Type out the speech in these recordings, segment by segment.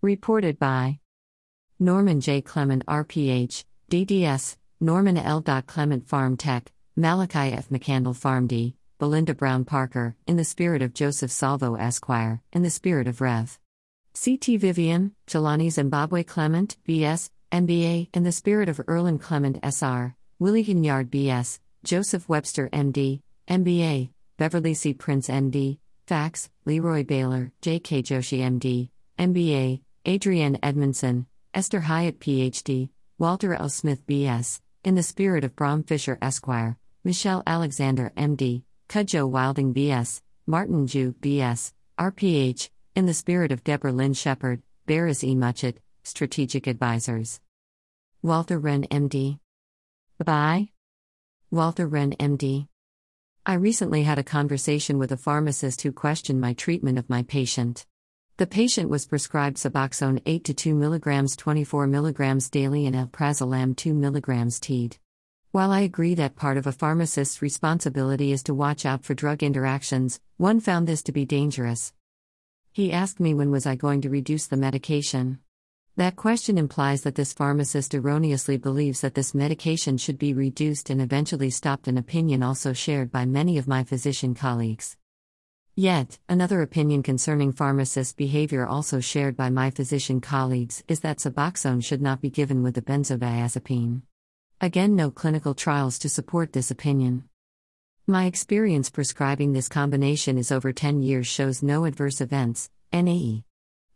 Reported by Norman J. Clement, RPH, DDS, Norman L. Clement Pharm Tech, Malachi F. McCandle D, Belinda Brown Parker, in the spirit of Joseph Salvo Esquire, in the spirit of Rev. C.T. Vivian, Jelani Zimbabwe Clement, B.S., MBA, in the spirit of Erland Clement S.R., Willie Ginyard B.S., Joseph Webster M.D., MBA, Beverly C. Prince M.D., FACS, Leroy Baylor, J.K. Joshi M.D., MBA, Adrienne Edmondson, Esther Hyatt Ph.D., Walter L. Smith B.S., in the spirit of Brom Fisher Esquire, Michelle Alexander M.D., Cudjoe Wilding B.S., Martin Jew B.S., RPH, in the spirit of Deborah Lynn Shepard, Barris E. Muchett, Strategic Advisors. Walter Wren MD. Bye. Walter Wren MD. I recently had a conversation with a pharmacist who questioned my treatment of my patient. The patient was prescribed Suboxone 8 to 2 mg 24 mg daily and Alprazolam 2 mg TID. While I agree that part of a pharmacist's responsibility is to watch out for drug interactions, one found this to be dangerous. He asked me when was I going to reduce the medication. That question implies that this pharmacist erroneously believes that this medication should be reduced and eventually stopped, an opinion also shared by many of my physician colleagues. Yet, another opinion concerning pharmacist behavior, also shared by my physician colleagues, is that Suboxone should not be given with a benzodiazepine. Again, no clinical trials to support this opinion. My experience prescribing this combination is over 10 years shows no adverse events, NAE.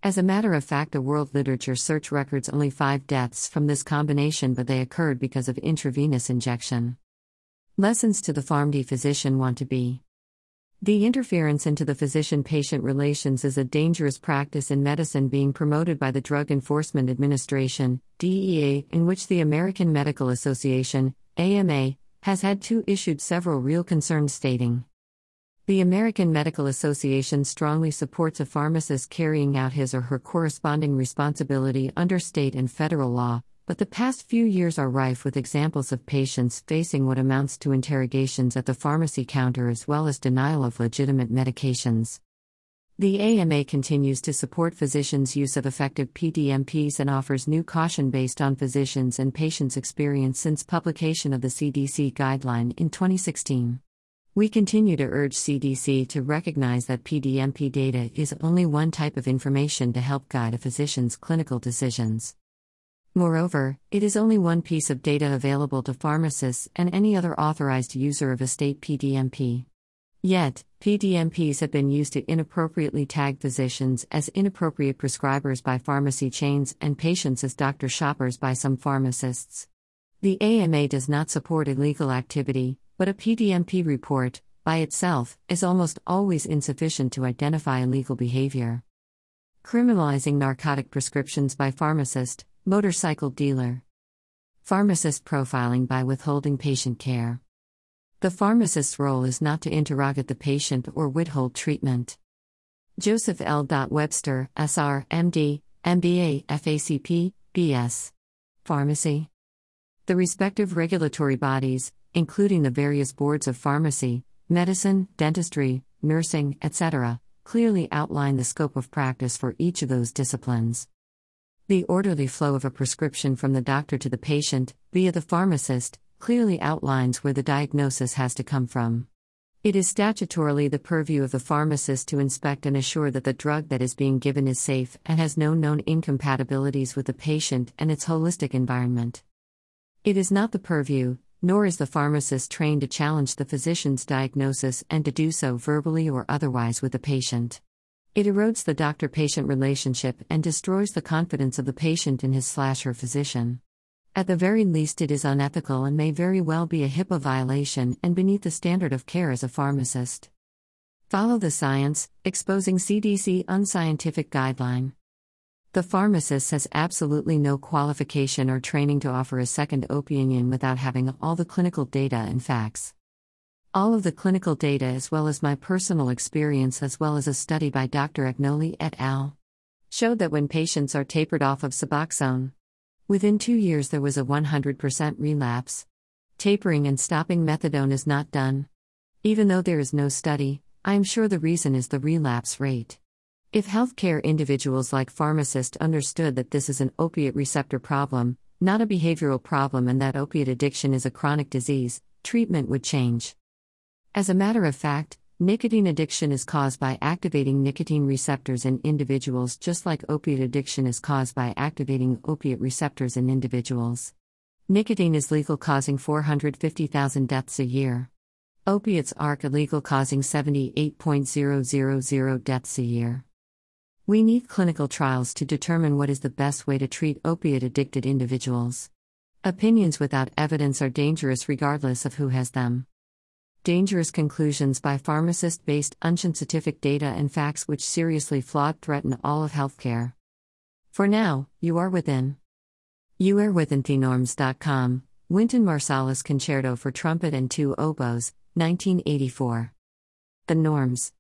As a matter of fact, the world literature search records only five deaths from this combination, but they occurred because of intravenous injection. Lessons to the PharmD physician want to be The interference into the physician patient relations is a dangerous practice in medicine being promoted by the Drug Enforcement Administration, DEA, in which the American Medical Association, AMA, has had to issued several real concerns stating the American Medical Association strongly supports a pharmacist carrying out his or her corresponding responsibility under state and federal law, but the past few years are rife with examples of patients facing what amounts to interrogations at the pharmacy counter as well as denial of legitimate medications. The AMA continues to support physicians' use of effective PDMPs and offers new caution based on physicians' and patients' experience since publication of the CDC guideline in 2016. We continue to urge CDC to recognize that PDMP data is only one type of information to help guide a physician's clinical decisions. Moreover, it is only one piece of data available to pharmacists and any other authorized user of a state PDMP. Yet, PDMPs have been used to inappropriately tag physicians as inappropriate prescribers by pharmacy chains and patients as doctor shoppers by some pharmacists. The AMA does not support illegal activity, but a PDMP report, by itself, is almost always insufficient to identify illegal behavior. Criminalizing narcotic prescriptions by pharmacist, motorcycle dealer. Pharmacist profiling by withholding patient care. The pharmacist's role is not to interrogate the patient or withhold treatment. Joseph L. Webster, SR, MD, MBA, FACP, BS. Pharmacy. The respective regulatory bodies, including the various boards of pharmacy, medicine, dentistry, nursing, etc., clearly outline the scope of practice for each of those disciplines. The orderly flow of a prescription from the doctor to the patient, via the pharmacist, clearly outlines where the diagnosis has to come from. It is statutorily the purview of the pharmacist to inspect and assure that the drug that is being given is safe and has no known incompatibilities with the patient and its holistic environment. It is not the purview, nor is the pharmacist trained to challenge the physician's diagnosis and to do so verbally or otherwise with the patient. It erodes the doctor patient relationship and destroys the confidence of the patient in his slash her physician. At the very least, it is unethical and may very well be a HIPAA violation and beneath the standard of care as a pharmacist. Follow the science, exposing CDC unscientific guideline. The pharmacist has absolutely no qualification or training to offer a second opinion without having all the clinical data and facts. All of the clinical data, as well as my personal experience, as well as a study by Dr. Agnoli et al., showed that when patients are tapered off of Suboxone, within two years there was a 100% relapse. Tapering and stopping methadone is not done. Even though there is no study, I am sure the reason is the relapse rate. If healthcare individuals like pharmacists understood that this is an opiate receptor problem, not a behavioral problem, and that opiate addiction is a chronic disease, treatment would change. As a matter of fact, nicotine addiction is caused by activating nicotine receptors in individuals just like opiate addiction is caused by activating opiate receptors in individuals. Nicotine is legal, causing 450,000 deaths a year. Opiates are illegal, causing 78.000 deaths a year. We need clinical trials to determine what is the best way to treat opiate addicted individuals. Opinions without evidence are dangerous regardless of who has them. Dangerous conclusions by pharmacist based unscientific data and facts which seriously flawed threaten all of healthcare. For now, you are within. You are within thenorms.com. Wynton Marsalis Concerto for Trumpet and Two Oboes, 1984. The Norms.